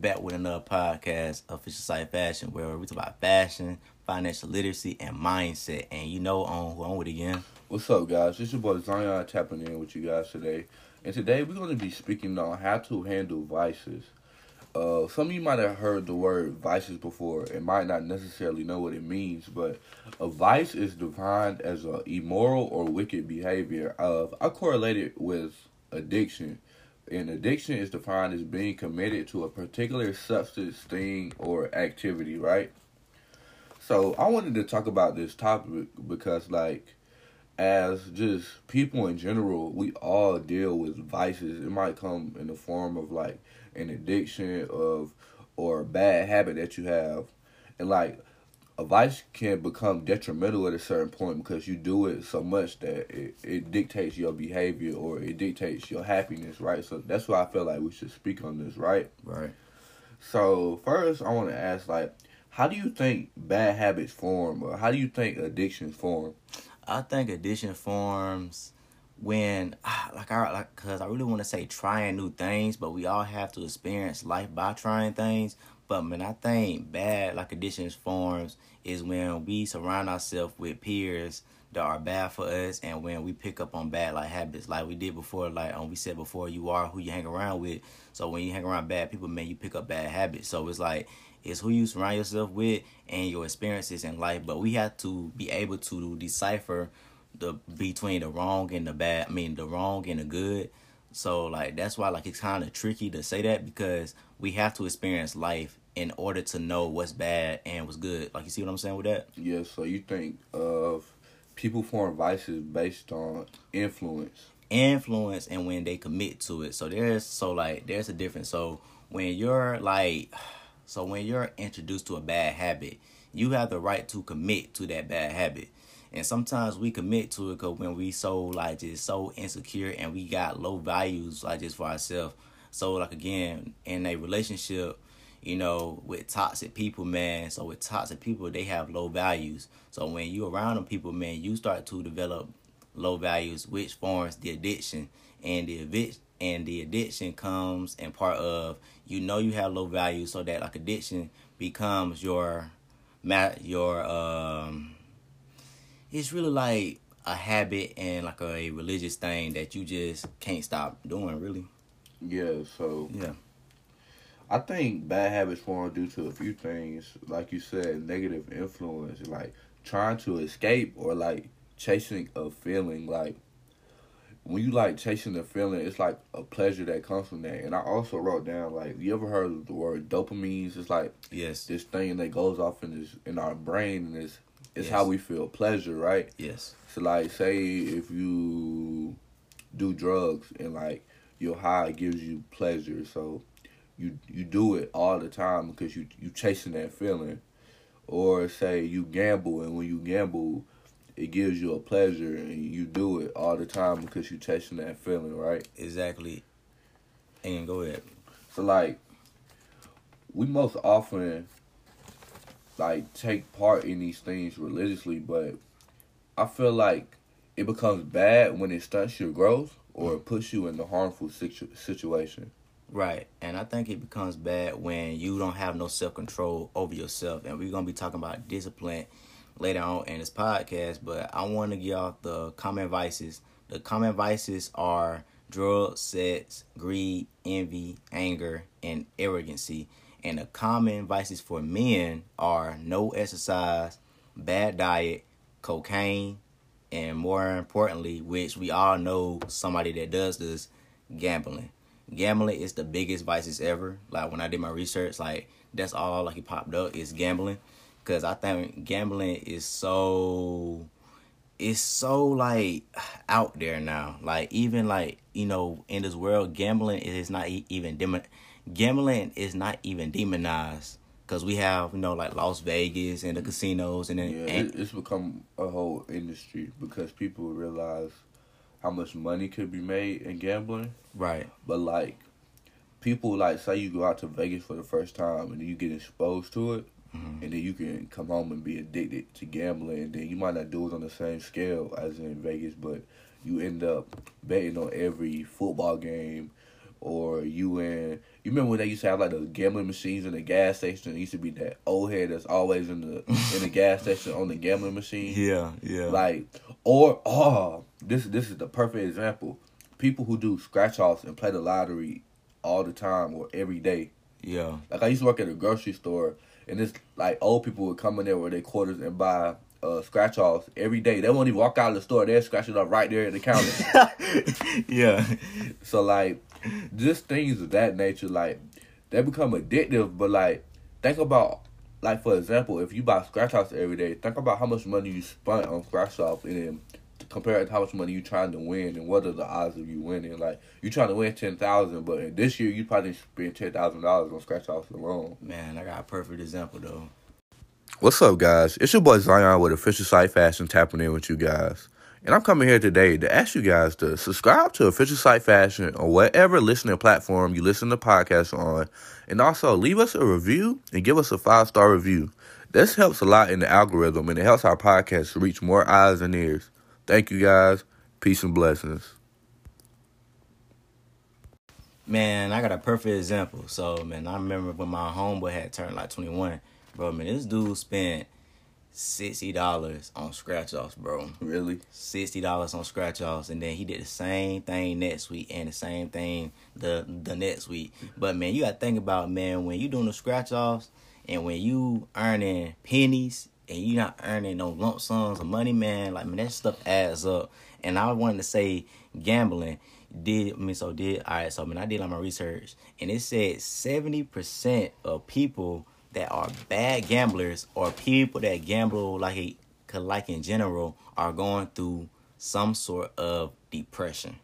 back with another podcast, Official Psych Fashion, where we talk about fashion, financial literacy, and mindset. And you know on who I'm with again. What's up, guys? It's your boy Zion tapping in with you guys today. And today we're going to be speaking on how to handle vices. Uh, some of you might have heard the word vices before and might not necessarily know what it means, but a vice is defined as a immoral or wicked behavior. Of I correlate it with addiction and addiction is defined as being committed to a particular substance, thing, or activity, right? So I wanted to talk about this topic because, like, as just people in general, we all deal with vices. It might come in the form of like an addiction of or a bad habit that you have, and like a vice can become detrimental at a certain point because you do it so much that it, it dictates your behavior or it dictates your happiness, right? So that's why I feel like we should speak on this, right? Right. So first, I want to ask, like, how do you think bad habits form, or how do you think addictions form? I think addiction forms when, like, I like, cause I really want to say trying new things, but we all have to experience life by trying things. But man, I think bad like additions forms is when we surround ourselves with peers that are bad for us, and when we pick up on bad like habits, like we did before. Like um, we said before, you are who you hang around with. So when you hang around bad people, man, you pick up bad habits. So it's like it's who you surround yourself with and your experiences in life. But we have to be able to decipher the between the wrong and the bad. I mean, the wrong and the good. So like that's why like it's kind of tricky to say that because we have to experience life in order to know what's bad and what's good. Like you see what I'm saying with that? Yeah. So you think of people form vices based on influence? Influence and when they commit to it. So there's so like there's a difference. So when you're like, so when you're introduced to a bad habit, you have the right to commit to that bad habit. And sometimes we commit to it because when we so like just so insecure and we got low values like just for ourselves. So like again, in a relationship, you know, with toxic people, man. So with toxic people, they have low values. So when you around them people, man, you start to develop low values, which forms the addiction. And the evict and the addiction comes in part of you know you have low values, so that like addiction becomes your your um it's really like a habit and like a religious thing that you just can't stop doing really yeah so yeah i think bad habits form due to a few things like you said negative influence like trying to escape or like chasing a feeling. Like when you like chasing the feeling it's like a pleasure that comes from that. And i also wrote down like you ever heard of the word dopamine? It's like yes. this thing that goes off in this in our brain and it's it's Yes. how we feel pleasure, right? yes. So like say if you do drugs and like your high gives you pleasure, so you you do it all the time because you you chasing that feeling. Or say you gamble and when you gamble it gives you a pleasure and you do it all the time because you chasing that feeling, right? exactly and go ahead So like we most often like take part in these things religiously, but I feel like it becomes bad when it stunts your growth or it puts you in a harmful situ- situation. Right. And I think it becomes bad when you don't have no self control over yourself. And we're going to be talking about discipline later on in this podcast. But I want to give off the common vices. The common vices are drugs, sex, greed, envy, anger, and arrogancy. And the common vices for men are no exercise, bad diet, cocaine, and more importantly, which we all know somebody that does this, gambling. Gambling is the biggest vices ever. Like when I did my research, like that's all like it popped up is gambling, because I think gambling is so, it's so like out there now. Like even like you know in this world, gambling is not even demon, gambling is not even demonized. Cause we have you know like Las Vegas and the casinos and then Yeah, and, it's become a whole industry because people realize how much money could be made in gambling. right But like people like say you go out to Vegas for the first time and you get exposed to it Mhm. and then you can come home and be addicted to gambling and then you might not do it on the same scale as in Vegas but you end up betting on every football game or you in you remember when they used to have like the gambling machines in the gas station? It used to be that old head that's always in the in the gas station on the gambling machine. Yeah, yeah. Like or oh, this this is the perfect example. People who do scratch offs and play the lottery all the time or every day. Yeah. Like I used to work at a grocery store and it's like old people would come in there with their quarters and buy uh, scratch offs every day. They won't even walk out of the store. They'll scratch it up right there at the counter. yeah. So like just things of that nature, like they become addictive. But like think about like for example, if you buy scratch offs every day, think about how much money you spent on scratch offs and then compare it to how much money you trying to win and what are the odds of you winning. Like you trying to win ten thousand, but this year you probably spend ten thousand dollars on scratch offs alone. Man, I got a perfect example though. What's up, guys? It's your boy Zion with Official Psych Fashion tapping in with you guys. And I'm coming here today to ask you guys to subscribe to Official Psych Fashion on whatever listening platform you listen to podcasts on. And also leave us a review and give us a five star review. This helps a lot in the algorithm and it helps our podcast reach more eyes and ears. Thank you guys. Peace and blessings. Man, I got a perfect example. So, man, I remember when my homeboy had turned like 21 Bro, man, this dude spent sixty dollars on scratch offs, bro. Really? Sixty dollars on scratch offs, and then he did the same thing next week and the same thing the the next week. But man, you gotta think about man when you doing the scratch offs and when you earning pennies and you're not earning no lump sums of money, man. Like man, that stuff adds up. And I wanted to say gambling did I mean so did all right. So I mean I did on my research and it said seventy percent of people that are bad gamblers or people that gamble like a, like in general are going through some sort of depression.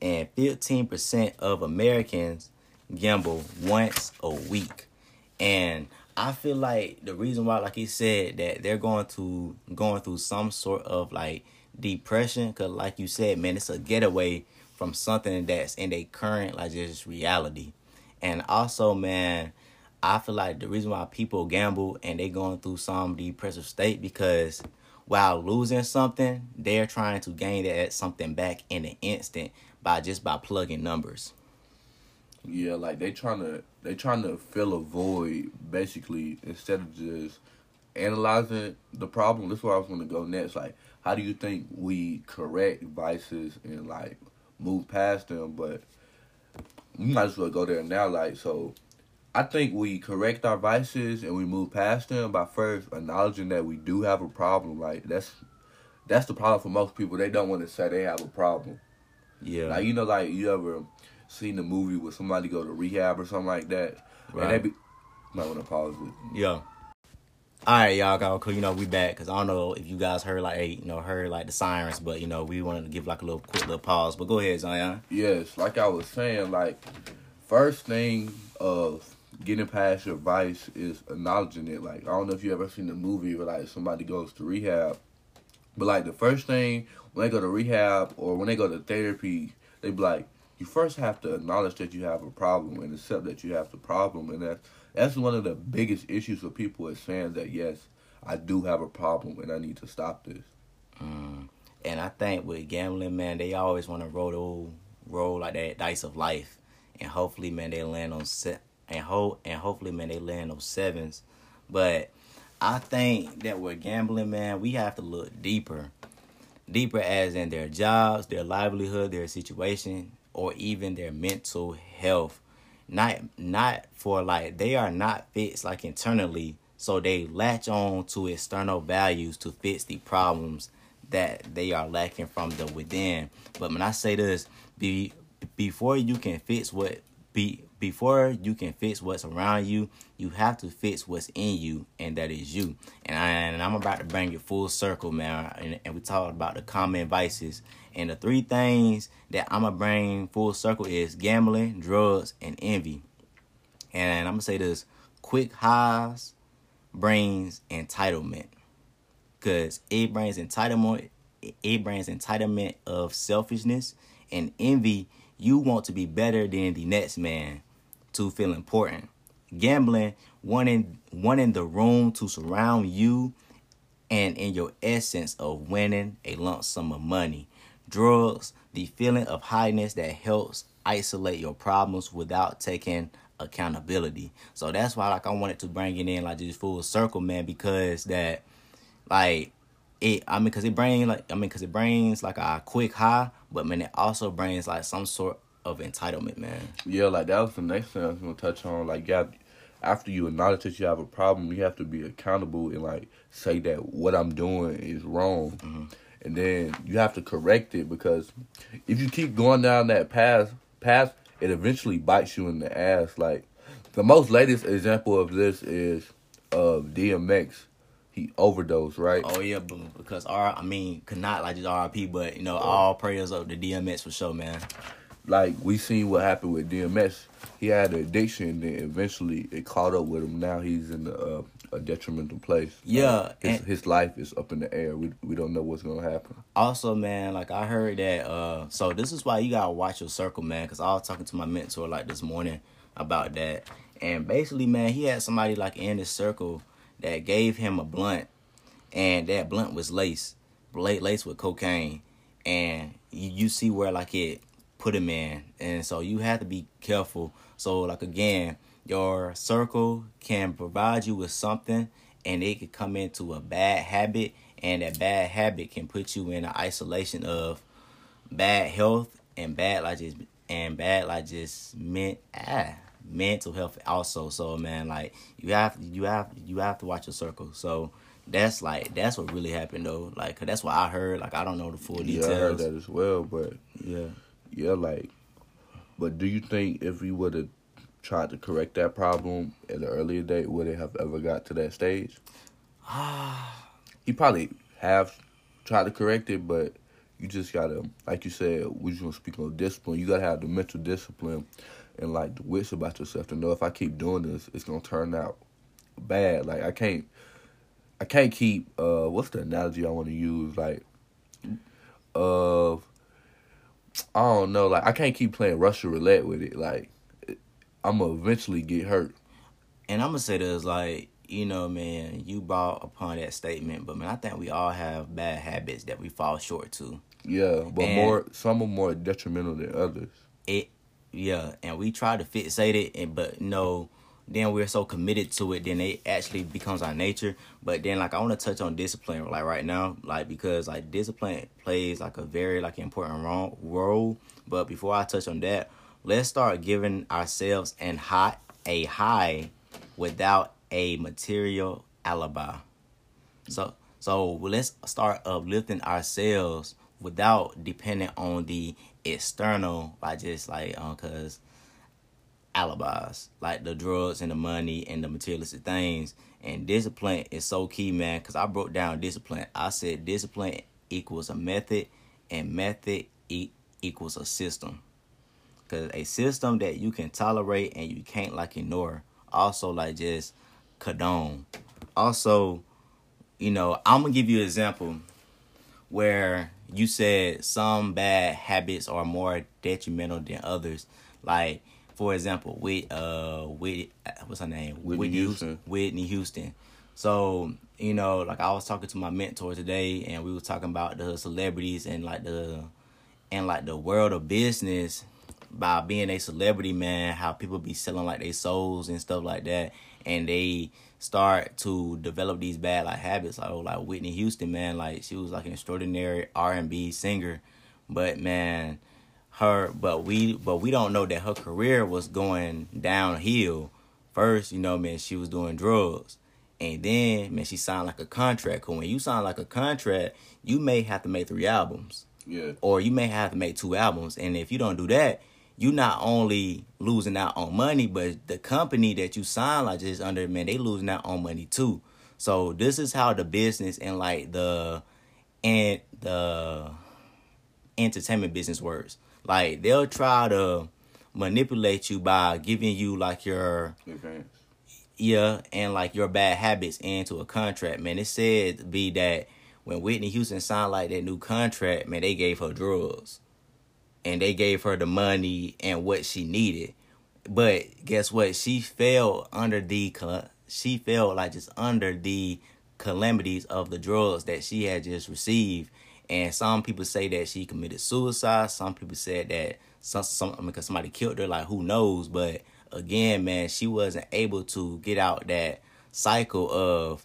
And 15% of Americans gamble once a week. And I feel like the reason why, like he said, that they're going to going through some sort of like depression, cause like you said, man, it's a getaway from something that's in their current like just reality. And also, man, I feel like the reason why people gamble and they going through some depressive state because while losing something, they're trying to gain that something back in an instant by just by plugging numbers. Yeah, like they trying to they trying to fill a void basically instead of just analyzing the problem. This is where I was gonna go next. Like, how do you think we correct vices and like move past them? But we might as well go there now. Like, so I think we correct our vices and we move past them by first acknowledging that we do have a problem. Like that's that's the problem for most people. They don't want to say they have a problem. Yeah. Like you know, like you ever seen the movie where somebody go to rehab or something like that, right. and they be might want to pause it. Yeah. All right, y'all, go. You know, we back because I don't know if you guys heard like, hey, you know, heard like the sirens, but you know, we wanted to give like a little quick little pause. But go ahead, Zion. Yes, like I was saying, like first thing of getting past your vice is acknowledging it. Like I don't know if you ever seen the movie where like somebody goes to rehab, but like the first thing when they go to rehab or when they go to therapy, they be like, you first have to acknowledge that you have a problem and accept that you have the problem, and that's that's one of the biggest issues for people is saying that yes, I do have a problem and I need to stop this. Mm. And I think with gambling, man, they always want to roll roll like that dice of life, and hopefully, man, they land on set and hope and hopefully man they land those sevens. But I think that with gambling, man, we have to look deeper. Deeper as in their jobs, their livelihood, their situation, or even their mental health. Not not for like they are not fixed like internally, so they latch on to external values to fix the problems that they are lacking from the within. But when I say this, be before you can fix what be before you can fix what's around you, you have to fix what's in you, and that is you. And, I, and I'm about to bring it full circle, man. And, and we talked about the common vices. And the three things that I'm going to bring full circle is gambling, drugs, and envy. And I'm to say this quick highs brings entitlement. Because it brings entitlement, it brings entitlement of selfishness and envy. You want to be better than the next man to feel important. Gambling, wanting wanting the room to surround you and in your essence of winning a lump sum of money. Drugs, the feeling of highness that helps isolate your problems without taking accountability. So that's why like I wanted to bring it in like just full circle, man, because that like it I mean cuz it brings like I mean cuz it brings like a quick high, but man it also brings like some sort of entitlement, man. Yeah, like that was the next thing I was gonna touch on. Like, yeah, after you acknowledge that you have a problem, you have to be accountable and like say that what I'm doing is wrong, mm-hmm. And then you have to correct it because if you keep going down that path, path, it eventually bites you in the ass. Like the most latest example of this is of uh, DMX. He overdosed, right? Oh yeah, because R, I mean, could not like just rip but you know, all prayers up to DMX for sure, man like we seen what happened with DMX. He had an addiction, and then eventually it caught up with him. Now he's in a, a detrimental place. Yeah, uh, his, his life is up in the air. We we don't know what's gonna happen. Also, man, like I heard that. Uh, so this is why you gotta watch your circle, man. Because I was talking to my mentor like this morning about that, and basically, man, he had somebody like in his circle that gave him a blunt, and that blunt was lace, lace with cocaine, and you, you see where like it put him in. And so you have to be careful. So like again, your circle can provide you with something and it could come into a bad habit and that bad habit can put you in an isolation of bad health and bad like just and bad like just meant ah mental health also. So man like you have you have you have to watch your circle. So that's like that's what really happened though. Like cause that's what i heard. Like i don't know the full details yeah i heard that as well but yeah yeah, like, but do you think if we would have tried to correct that problem at an earlier date, would it have ever got to that stage? he probably have tried to correct it, but you just gotta, like you said, we just gonna speak on discipline. You gotta have the mental discipline and like the wits about yourself to know if I keep doing this, it's gonna turn out bad. Like I can't, I can't keep. uh What's the analogy I want to use? Like, of I don't know. Like I can't keep playing Russian roulette with it. Like I'm gonna eventually get hurt. And I'm gonna say this, like you know, man, you bought upon that statement, but man, I think we all have bad habits that we fall short to. Yeah, but and more some are more detrimental than others. It, yeah, and we try to fixate it, and but no, then we're so committed to it, then it actually becomes our nature. But then, like, I want to touch on discipline, like right now, like because like discipline plays like a very like important role. But before I touch on that, let's start giving ourselves and hot a high without a material alibi. So so let's start uplifting ourselves without depending on the external, like just like um, cause alibis, like the drugs and the money and the materialistic things. And discipline is so key, man, because I broke down discipline. I said discipline equals a method, and method e- equals a system. Because a system that you can tolerate and you can't like ignore, also like just condone. Also, you know, I'm gonna give you an example where you said some bad habits are more detrimental than others. Like for example, with uh with what's her name? Whitney, Whitney Houston. Whitney Houston. So, you know, like I was talking to my mentor today and we were talking about the celebrities and like the and like the world of business by being a celebrity, man, how people be selling like their souls and stuff like that. And they start to develop these bad like habits like oh like Whitney Houston, man, like she was like an extraordinary R and B singer. But man, her but we but we don't know that her career was going downhill. First you know man she was doing drugs. And then man she signed like a contract. When you sign like a contract you may have to make three albums. Yeah. Or you may have to make two albums. And if you don't do that you not only losing out on money but the company that you sign like just under man they losing out on money too. So this is how the business and like the and the entertainment business works like they'll try to manipulate you by giving you like your advance. Yeah, and like your bad habits into a contract. Man, it said be that when Whitney Houston signed like that new contract, man, they gave her drugs. And they gave her the money and what she needed. But guess what? She fell under the she fell like just under the calamities of the drugs that she had just received And some people say that she committed suicide. Some people said that some some I mean, cause somebody killed her. Like who knows? But again, man, she wasn't able to get out that cycle of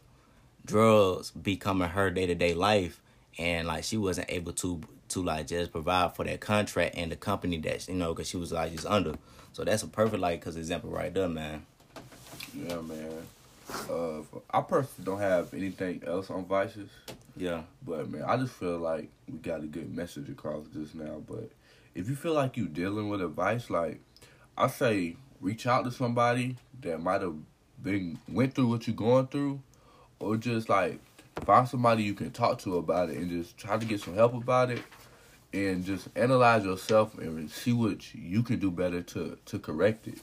drugs becoming her day to day life, and like she wasn't able to to like just provide for that contract and the company that you know because she was like just under. So that's a perfect like cause example right there, man. Yeah, man. Uh, I personally don't have anything else on vices. Yeah. But man, I just feel like we got a good message across just now. But if you feel like you dealing with a vice, like I say, reach out to somebody that might have been went through what you're going through, or just like find somebody you can talk to about it and just try to get some help about it, and just analyze yourself and see what you can do better to to correct it.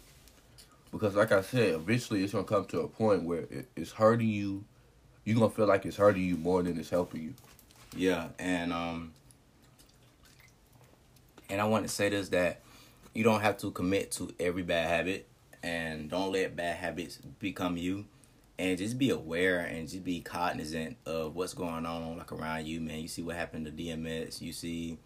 Because like I said, eventually it's gonna come to a point where it, it's hurting you. You're gonna feel like it's hurting you more than it's helping you. Yeah, and um, and I want to say this that you don't have to commit to every bad habit, and don't let bad habits become you. And just be aware and just be cognizant of what's going on like around you, man. You see what happened to DMX. You see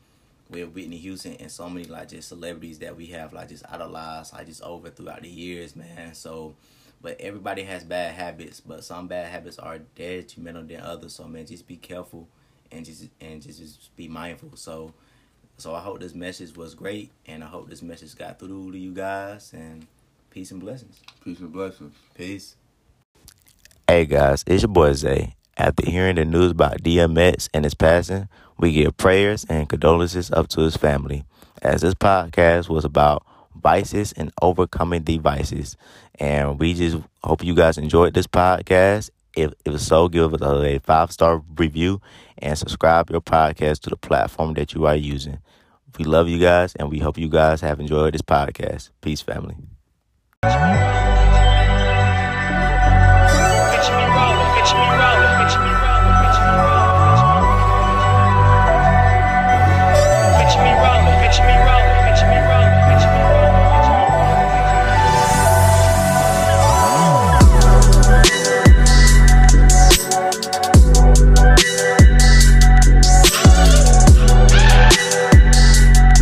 with Whitney Houston and so many like just celebrities that we have like just idolized like just over throughout the years, man. So, but everybody has bad habits, but some bad habits are detrimental than others. So man, just be careful and just and just, just be mindful. So, so I hope this message was great, and I hope this message got through to you guys. And peace and blessings. Peace and blessings. Peace. Hey guys, it's your boy Zay. After hearing the news about DMX and his passing, we give prayers and condolences up to his family, as this podcast was about vices and overcoming the vices. And we just hope you guys enjoyed this podcast. If, if so, give us a five star review and subscribe your podcast to the platform that you are using. We love you guys and we hope you guys have enjoyed this podcast. Peace, family.